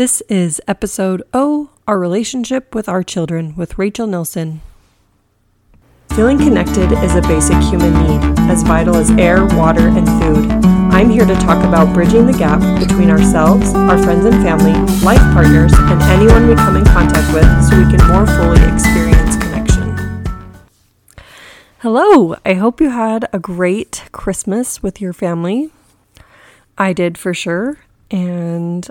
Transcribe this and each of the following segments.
This is episode O Our Relationship with Our Children with Rachel Nielson. Feeling connected is a basic human need, as vital as air, water, and food. I'm here to talk about bridging the gap between ourselves, our friends and family, life partners, and anyone we come in contact with so we can more fully experience connection. Hello, I hope you had a great Christmas with your family. I did for sure, and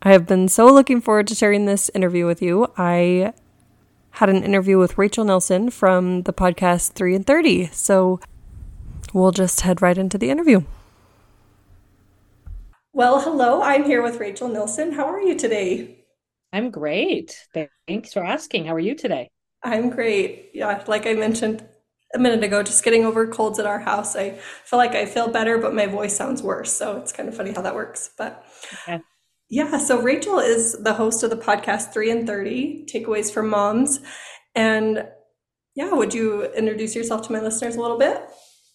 I have been so looking forward to sharing this interview with you. I had an interview with Rachel Nielson from the podcast 3 in 30. So we'll just head right into the interview. Well, hello. I'm here with Rachel Nielson. How are you today? I'm great. Thanks for asking. How are you today? I'm great. Yeah, like I mentioned a minute ago, just getting over colds at our house. I feel like I feel better, but my voice sounds worse. So it's kind of funny how that works. But okay. Yeah, so Rachel is the host of the podcast 3 in 30 Takeaways from Moms. And yeah, would you introduce yourself to my listeners a little bit?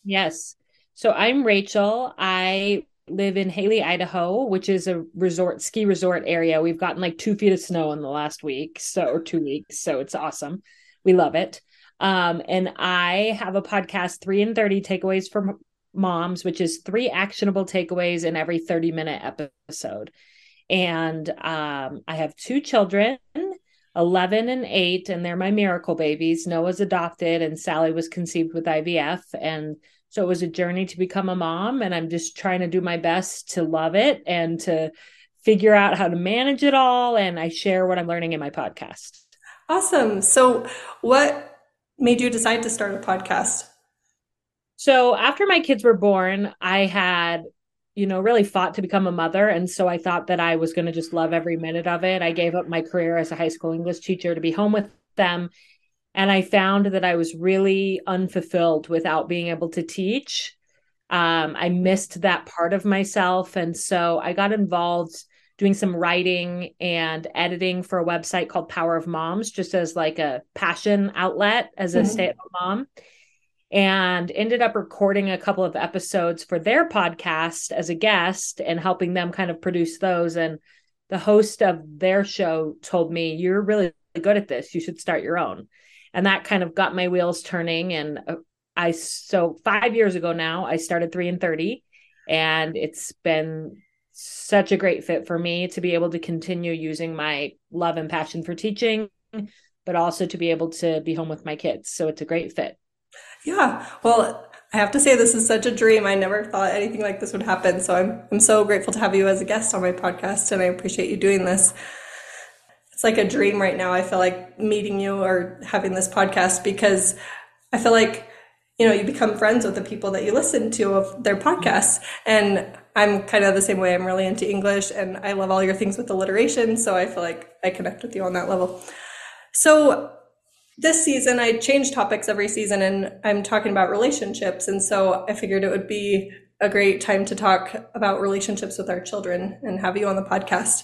Yes. So I'm Rachel. I live in Hailey, Idaho, which is a resort ski resort area. We've gotten like two feet of snow in the last week, so or two weeks. So it's awesome. We love it. Um, and I have a podcast, 3 in 30 Takeaways from Moms, which is three actionable takeaways in every 30 minute episode. And um, I have two children, 11 and 8, and they're my miracle babies. Noah's adopted, and Sally was conceived with IVF. And so it was a journey to become a mom. And I'm just trying to do my best to love it and to figure out how to manage it all. And I share what I'm learning in my podcast. Awesome. So, what made you decide to start a podcast? So, after my kids were born, I had you know, really fought to become a mother. And so I thought that I was going to just love every minute of it. I gave up my career as a high school English teacher to be home with them. And I found that I was really unfulfilled without being able to teach. Um, I missed that part of myself. And so I got involved doing some writing and editing for a website called Power of Moms, just as like a passion outlet as a mm-hmm. stay at home mom and ended up recording a couple of episodes for their podcast as a guest and helping them kind of produce those. And the host of their show told me, You're really good at this. You should start your own. And that kind of got my wheels turning. And uh, I, so five years ago now, I started 3 in 30, and it's been such a great fit for me to be able to continue using my love and passion for teaching, but also to be able to be home with my kids. So it's a great fit. Yeah. Well, I have to say this is such a dream. I never thought anything like this would happen. So I'm I'm so grateful to have you as a guest on my podcast and I appreciate you doing this. It's like a dream right now. I feel like meeting you or having this podcast because I feel like you know, you become friends with the people that you listen to of their podcasts. And I'm kind of the same way. I'm really into English and I love all your things with alliteration. So I feel like I connect with you on that level. So this season I change topics every season and I'm talking about relationships. And so I figured it would be a great time to talk about relationships with our children and have you on the podcast.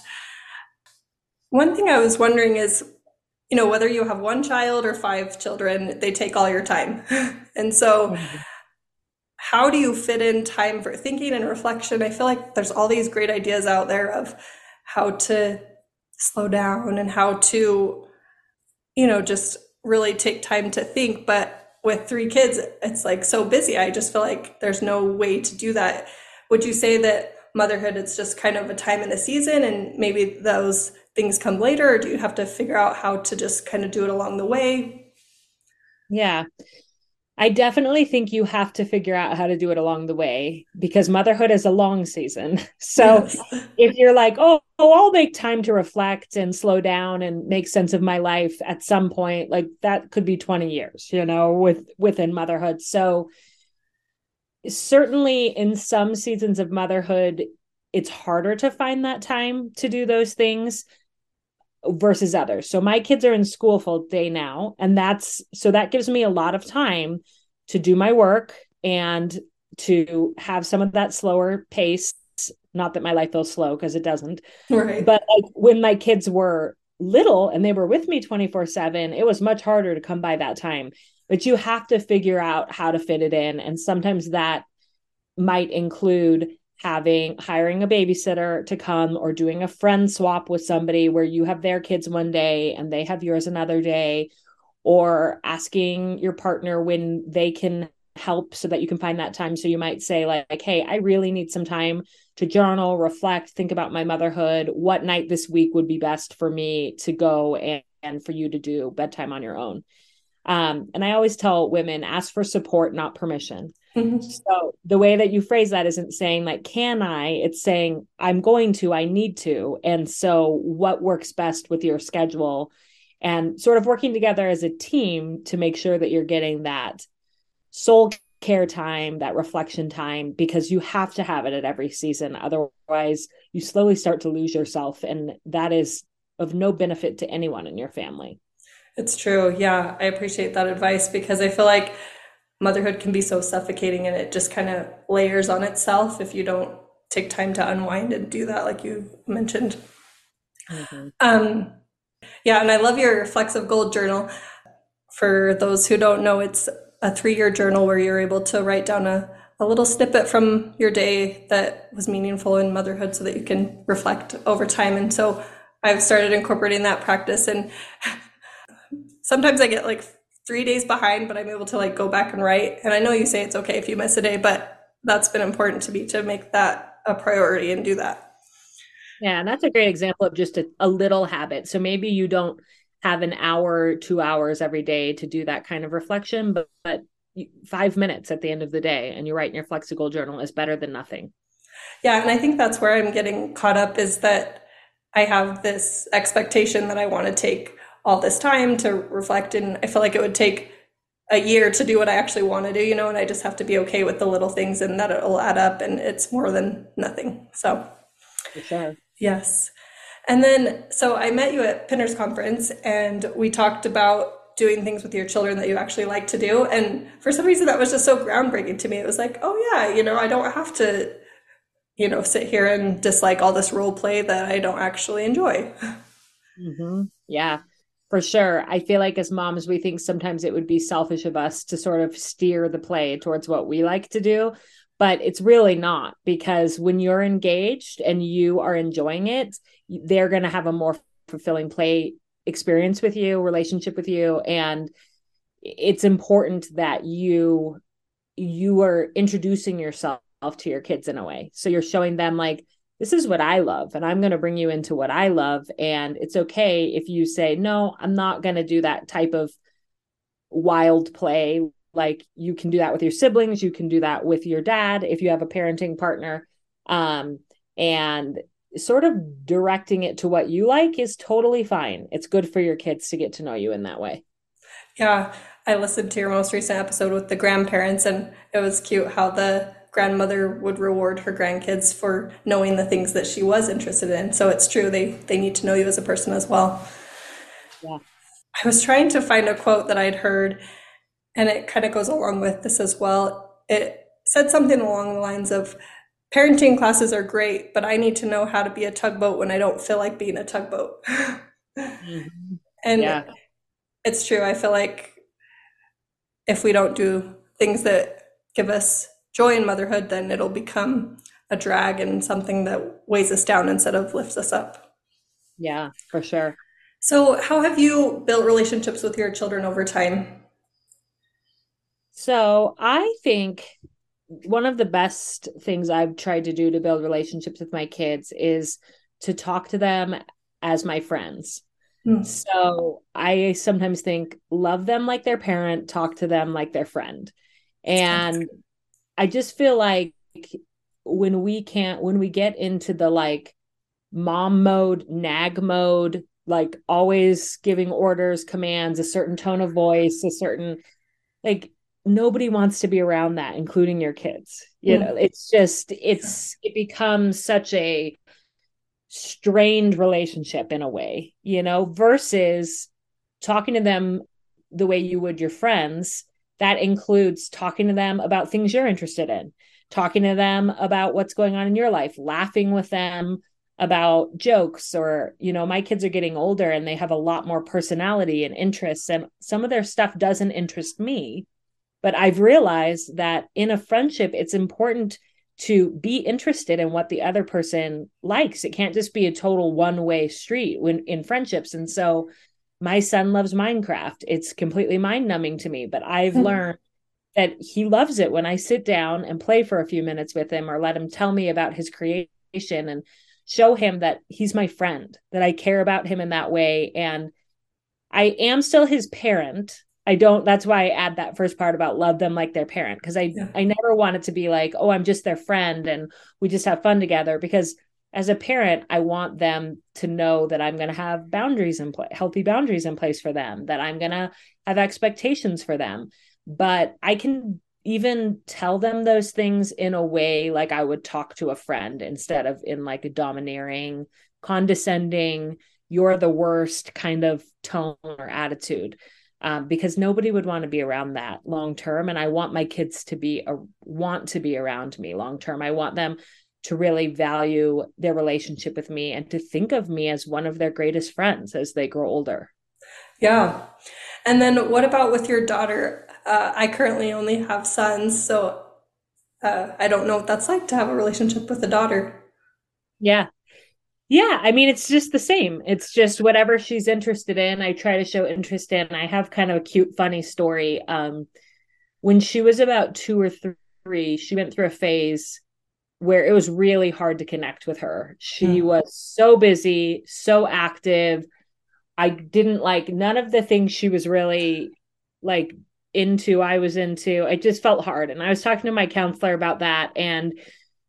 One thing I was wondering is, you know, whether you have one child or five children, they take all your time. and so how do you fit in time for thinking and reflection? I feel like there's all these great ideas out there of how to slow down and how to, you know, just really take time to think. But with three kids, it's like so busy. I just feel like there's no way to do that. Would you say that motherhood it's just kind of a time in the season and maybe those things come later or do you have to figure out how to just kind of do it along the way? Yeah. I definitely think you have to figure out how to do it along the way because motherhood is a long season. So yes. if you're like, oh, oh, I'll make time to reflect and slow down and make sense of my life at some point, like that could be 20 years, you know, with within motherhood. So certainly in some seasons of motherhood, it's harder to find that time to do those things versus others. So my kids are in school full day now, and that's so that gives me a lot of time to do my work and to have some of that slower pace. Not that my life feels slow because it doesn't. Right. But like when my kids were little and they were with me 24 7, it was much harder to come by that time. But you have to figure out how to fit it in. And sometimes that might include having hiring a babysitter to come or doing a friend swap with somebody where you have their kids one day and they have yours another day or asking your partner when they can help so that you can find that time. So you might say like, like hey i really need some time to journal reflect think about my motherhood. What night this week would be best for me to go and, and for you to do bedtime on your own? Um, and i always tell women ask for support not permission mm-hmm. so the way that you phrase that isn't saying like can i it's saying i'm going to i need to and so what works best with your schedule and sort of working together as a team to make sure that you're getting that soul care time, that reflection time, because you have to have it at every season. Otherwise, you slowly start to lose yourself. And that is of no benefit to anyone in your family. It's true. Yeah. I appreciate that advice because I feel like motherhood can be so suffocating and it just kind of layers on itself if you don't take time to unwind and do that, like you mentioned. Mm-hmm. Um, yeah. And I love your Flecks of Gold journal. For those who don't know, it's a three year journal where you're able to write down a, a little snippet from your day that was meaningful in motherhood so that you can reflect over time. And so I've started incorporating that practice. And sometimes I get like three days behind, but I'm able to like go back and write. And I know you say it's okay if you miss a day, but that's been important to me to make that a priority and do that. Yeah, and that's a great example of just a, a little habit. So maybe you don't have an hour, two hours every day to do that kind of reflection, but, but five minutes at the end of the day and you write in your Flecks of Gold journal is better than nothing. Yeah, and I think that's where I'm getting caught up is that I have this expectation that I want to take all this time to reflect, and I feel like it would take a year to do what I actually want to do, you know, and I just have to be okay with the little things and that it'll add up and it's more than nothing. So, sure. Yes. And then, so I met you at Pinners Conference and we talked about doing things with your children that you actually like to do. And for some reason, that was just so groundbreaking to me. It was like, oh, yeah, you know, I don't have to, you know, sit here and dislike all this role play that I don't actually enjoy. Mm-hmm. Yeah, for sure. I feel like as moms, we think sometimes it would be selfish of us to sort of steer the play towards what we like to do but it's really not because when you're engaged and you are enjoying it they're going to have a more fulfilling play experience with you relationship with you and it's important that you you are introducing yourself to your kids in a way so you're showing them like this is what i love and i'm going to bring you into what i love and it's okay if you say no i'm not going to do that type of wild play. Like you can do that with your siblings you can do that with your dad if you have a parenting partner um, and sort of directing it to what you like is totally fine. It's good for your kids to get to know you in that way. Yeah i listened to your most recent episode with the grandparents and it was cute how the grandmother would reward her grandkids for knowing the things that she was interested in so it's true they they need to know you as a person as well yeah i was trying to find a quote that i'd heard and it kind of goes along with this as well. It said something along the lines of parenting classes are great, but I need to know how to be a tugboat when I don't feel like being a tugboat. mm-hmm. And yeah. it's true. I feel like if we don't do things that give us joy in motherhood, then it'll become a drag and something that weighs us down instead of lifts us up. Yeah, for sure. So, how have you built relationships with your children over time? So I think one of the best things I've tried to do to build relationships with my kids is to talk to them as my friends. Mm. So I sometimes think love them like their parent, talk to them like their friend. And I just feel like when we can't when we get into the like mom mode, nag mode, like always giving orders, commands, a certain tone of voice, a certain like nobody wants to be around that including your kids you know? It's just it's it becomes such a strained relationship in a way you know versus talking to them the way you would your friends that includes talking to them about things you're interested in talking to them about what's going on in your life laughing with them about jokes or you know my kids are getting older and they have a lot more personality and interests and some of their stuff doesn't interest me but I've realized that in a friendship, it's important to be interested in what the other person likes. It can't just be a total one way street when in friendships. And so my son loves Minecraft. It's completely mind numbing to me, but I've mm-hmm. learned that he loves it when I sit down and play for a few minutes with him or let him tell me about his creation and show him that he's my friend, that I care about him in that way. And I am still his parent. I don't that's why I add that first part about love them like their parent because I yeah. I never want it to be like, oh, I'm just their friend and we just have fun together because as a parent, I want them to know that I'm going to have boundaries in place, healthy boundaries in place for them, that I'm going to have expectations for them. But I can even tell them those things in a way like I would talk to a friend instead of in like a domineering, condescending, you're the worst kind of tone or attitude. Um, because nobody would want to be around that long term and i want my kids to be a, want to be around me long term i want them to really value their relationship with me and to think of me as one of their greatest friends as they grow older. Yeah. And then what about with your daughter? Uh, I currently only have sons, so uh, I don't know what that's like to have a relationship with a daughter. Yeah. Yeah, I mean, it's just the same. It's just whatever she's interested in, I try to show interest in. I have kind of a cute, funny story. Um, when she was about two or three, she went through a phase where it was really hard to connect with her. She mm. was so busy, so active. I didn't like none of the things she was really like into, I was into. It just felt hard. And I was talking to my counselor about that. And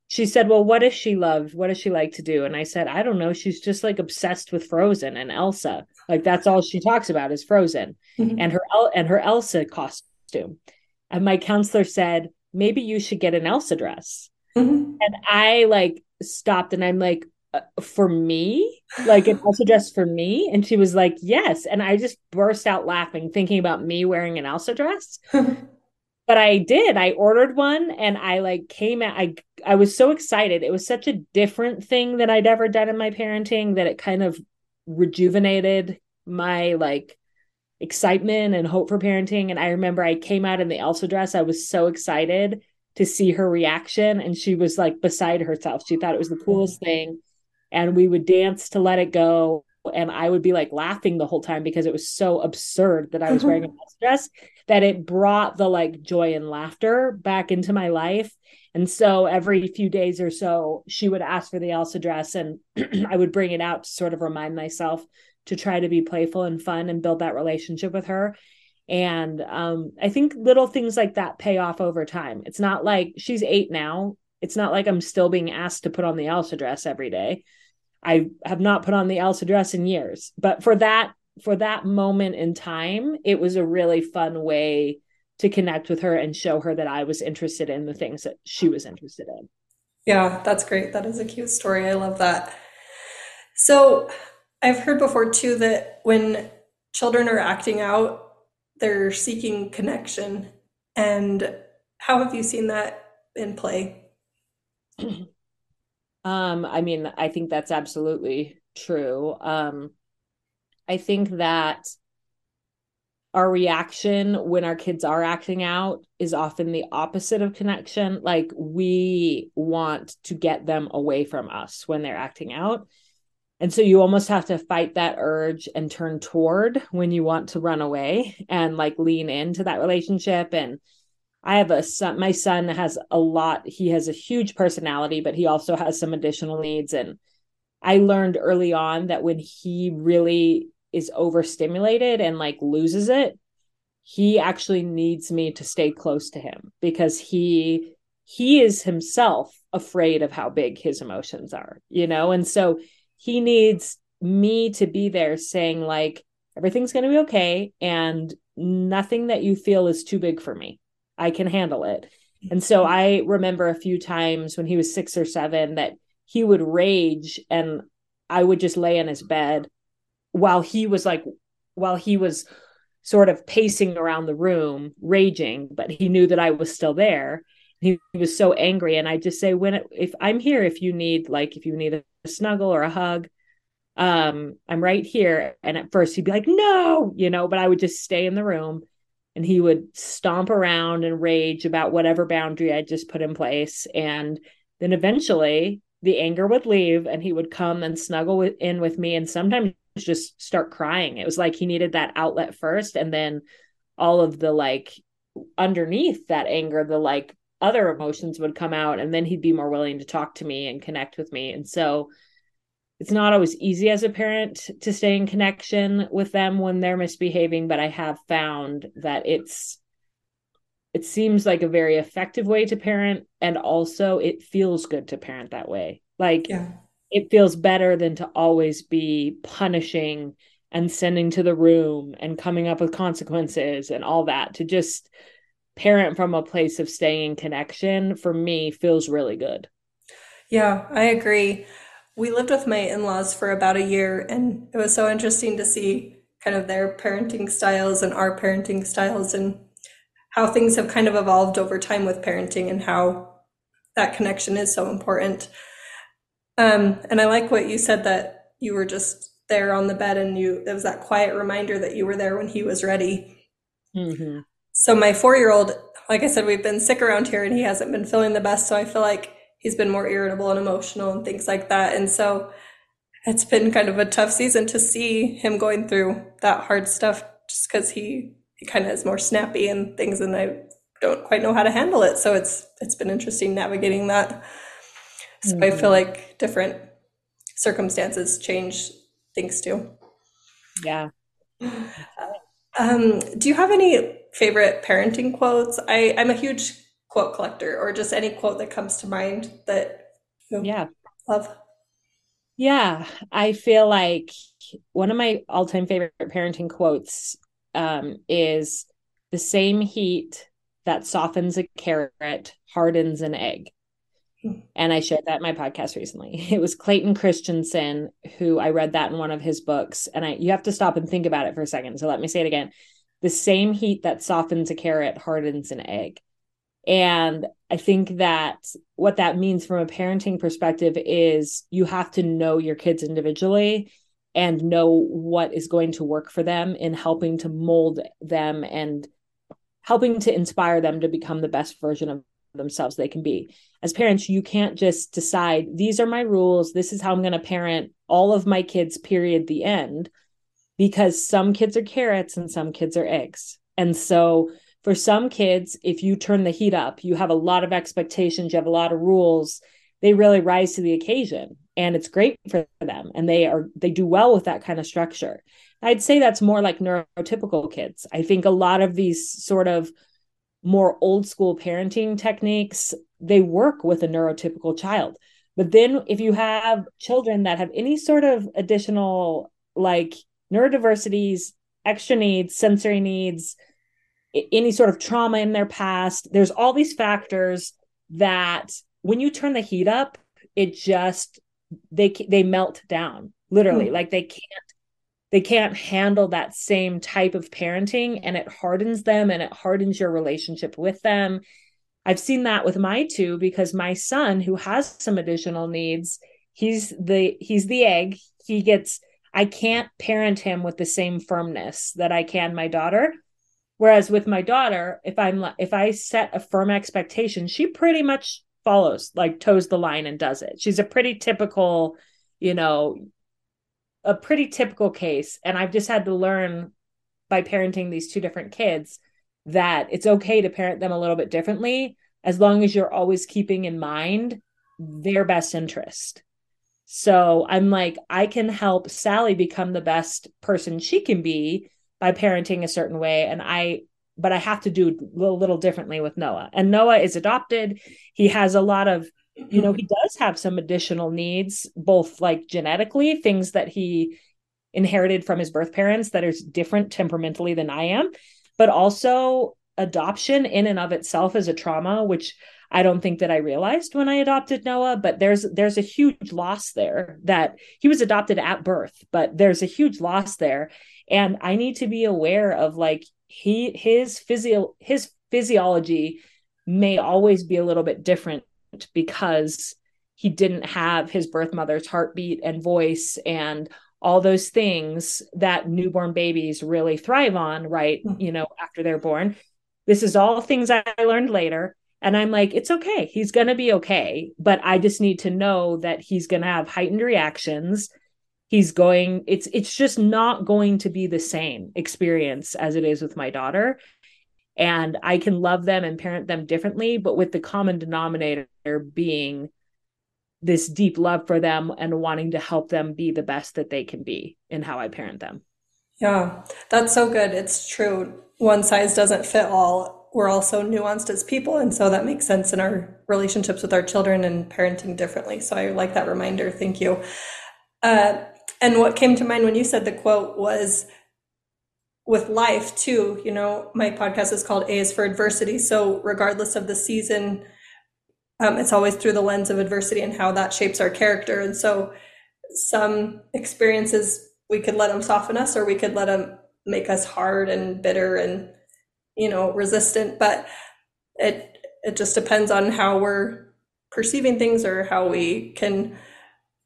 she said, Well, what does she love? What does she like to do? And I said, I don't know. She's just like obsessed with Frozen and Elsa. Like that's all she talks about is Frozen mm-hmm. and her and her Elsa costume. And my counselor said, Maybe you should get an Elsa dress. Mm-hmm. And I like stopped and I'm like, uh, for me, like an Elsa dress for me. And she was like, yes. And I just burst out laughing, thinking about me wearing an Elsa dress. but I did. I ordered one and I like came at I I was so excited. It was such a different thing that I'd ever done in my parenting that it kind of rejuvenated my like excitement and hope for parenting. And I remember I came out in the Elsa dress. I was so excited to see her reaction and she was like beside herself. She thought it was the coolest mm-hmm. thing and we would dance to let it go and i would be like laughing the whole time because it was so absurd that i was wearing a dress that it brought the like joy and laughter back into my life. And so every few days or so she would ask for the elsa dress and i would bring it out to sort of remind myself to try to be playful and fun and build that relationship with her and um, I think little things like that pay off over time. It's not like she's eight now. It's not like I'm still being asked to put on the Elsa dress every day. I have not put on the Elsa dress in years, but for that for that moment in time, it was a really fun way to connect with her and show her that I was interested in the things that she was interested in. Yeah, that's great. That is a cute story. I love that. So, I've heard before too that when children are acting out, they're seeking connection. And how have you seen that in play? Um, I mean, I think that's absolutely true. Um, I think that our reaction when our kids are acting out is often the opposite of connection. Like we want to get them away from us when they're acting out. And so you almost have to fight that urge and turn toward when you want to run away and like lean into that relationship. And I have a son, my son has a lot, he has a huge personality, but he also has some additional needs. And I learned early on that when he really is overstimulated and like loses it, he actually needs me to stay close to him because he he is himself afraid of how big his emotions are, you know? And so he needs me to be there saying like everything's going to be okay and nothing that you feel is too big for me. I can handle it. Mm-hmm. And so i remember a few times when he was 6 or 7 that he would rage and i would just lay in his bed while he was like while he was sort of pacing around the room raging but he knew that i was still there he, was so angry. And i just say when it, if i'm here if you need like if you need a snuggle or a hug um i'm right here. And at first he'd be like no you know but i would just stay in the room and he would stomp around and rage about whatever boundary i just put in place. And then eventually the anger would leave and he would come and snuggle in with me and sometimes just start crying. It was like he needed that outlet first. And then all of the like underneath that anger, the like other emotions would come out and then he'd be more willing to talk to me and connect with me. And so it's not always easy as a parent to stay in connection with them when they're misbehaving, but I have found that it's it seems like a very effective way to parent and also it feels good to parent that way like yeah. it feels better than to always be punishing and sending to the room and coming up with consequences and all that to just parent from a place of staying in connection for me feels really good yeah i agree we lived with my in-laws for about a year and it was so interesting to see kind of their parenting styles and our parenting styles and how things have kind of evolved over time with parenting and how that connection is so important. Um, and I like what you said that you were just there on the bed and you it was that quiet reminder that you were there when he was ready. Mm-hmm. So my four year old, like I said, we've been sick around here and he hasn't been feeling the best. So I feel like he's been more irritable and emotional and things like that. And so it's been kind of a tough season to see him going through that hard stuff just because he he kind of is more snappy and things and I don't quite know how to handle it. So it's it's been interesting navigating that. So mm-hmm. I feel like different circumstances change things too. Yeah. Um, do you have any favorite parenting quotes? I, I'm a huge quote collector, or just any quote that comes to mind that yeah love. Yeah, I feel like one of my all-time favorite parenting quotes um, is the same heat that softens a carrot hardens an egg. And I shared that in my podcast recently. It was Clayton Christensen who I read that in one of his books. And I you have to stop and think about it for a second. So let me say it again. The same heat that softens a carrot hardens an egg. And I think that what that means from a parenting perspective is you have to know your kids individually and know what is going to work for them in helping to mold them and helping to inspire them to become the best version of themselves they can be. As parents, you can't just decide, these are my rules, this is how I'm going to parent all of my kids, period, the end, because some kids are carrots and some kids are eggs. And so, for some kids, if you turn the heat up, you have a lot of expectations, you have a lot of rules, they really rise to the occasion and it's great for them and they are they do well with that kind of structure. I'd say that's more like neurotypical kids. I think a lot of these sort of more old school parenting techniques they work with a neurotypical child. But then if you have children that have any sort of additional like neurodiversities extra needs sensory needs any sort of trauma in their past. There's all these factors that when you turn the heat up it just they they melt down literally. Mm. like they can't they can't handle that same type of parenting and it hardens them and it hardens your relationship with them. I've seen that with my two because my son who has some additional needs he's the he's the egg. He gets i can't parent him with the same firmness that i can my daughter whereas with my daughter if i'm if i set a firm expectation she pretty much follows, like toes the line and does it. She's a pretty typical, you know, a pretty typical case. And I've just had to learn by parenting these two different kids that it's okay to parent them a little bit differently as long as you're always keeping in mind their best interest. So I'm like, I can help Sally become the best person she can be by parenting a certain way. And I but I have to do a little, differently with Noah. And Noah is adopted. He has a lot of, you know, he does have some additional needs, both like genetically, things that he inherited from his birth parents that is different temperamentally than I am, but also adoption in and of itself is a trauma, which I don't think that I realized when I adopted Noah, but there's there's a huge loss there that he was adopted at birth, but there's a huge loss there. And I need to be aware of like he his physio his physiology may always be a little bit different because he didn't have his birth mother's heartbeat and voice and all those things that newborn babies really thrive on right? Hmm. you know after they're born. This is all things i learned later And I'm like, it's okay. He's going to be okay. But I just need to know that he's going to have heightened reactions. He's going, it's, it's just not going to be the same experience as it is with my daughter. And I can love them and parent them differently, but with the common denominator being this deep love for them and wanting to help them be the best that they can be in how I parent them. Yeah, that's so good. It's true. One size doesn't fit all. We're also nuanced as people. And so that makes sense in our relationships with our children and parenting differently. So I like that reminder. Thank you. Uh, and what came to mind when you said the quote was with life, too. You know, my podcast is called A is for Adversity. So regardless of the season, um, it's always through the lens of adversity and how that shapes our character. And so some experiences we could let them soften us or we could let them make us hard and bitter and you know resistant but it it just depends on how we're perceiving things or how we can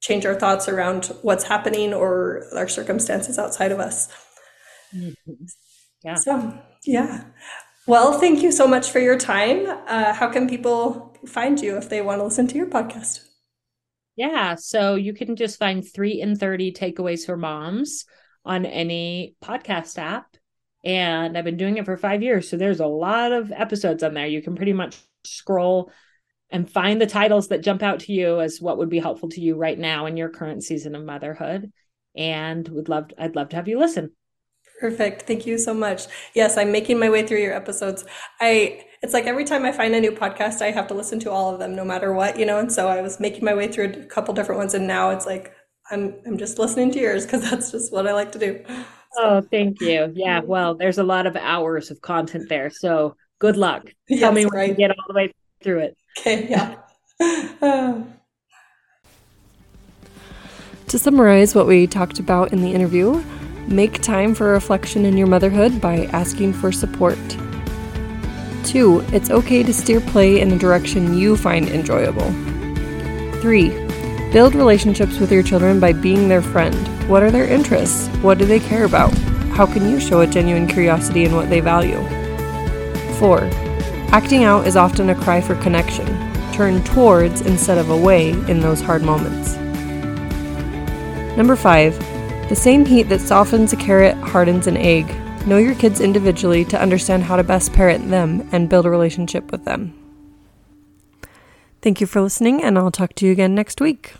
change our thoughts around what's happening or our circumstances outside of us mm-hmm. yeah so yeah well thank you so much for your time uh, how can people find you if they want to listen to your podcast yeah. So you can just find three in 30 takeaways for moms on any podcast app. And I've been doing it for five years. So there's a lot of episodes on there. You can pretty much scroll and find the titles that jump out to you as what would be helpful to you right now in your current season of motherhood. And would love I'd love to have you listen. Perfect. Thank you so much. Yes, I'm making my way through your episodes. I it's like every time I find a new podcast, I have to listen to all of them no matter what, you know, and so I was making my way through a couple different ones and now it's like I'm I'm just listening to yours cuz that's just what I like to do. So. Oh, thank you. Yeah, well, there's a lot of hours of content there. So, good luck. Tell yes, me when right. you get all the way through it. Okay, yeah. To summarize what we talked about in the interview, Make time for reflection in your motherhood by asking for support. 2. It's okay to steer play in a direction you find enjoyable. 3. Build relationships with your children by being their friend. What are their interests? What do they care about? How can you show a genuine curiosity in what they value? 4. Acting out is often a cry for connection. Turn towards instead of away in those hard moments. Number 5 the same heat that softens a carrot hardens an egg. Know your kids individually to understand how to best parent them and build a relationship with them. Thank you for listening, and I'll talk to you again next week.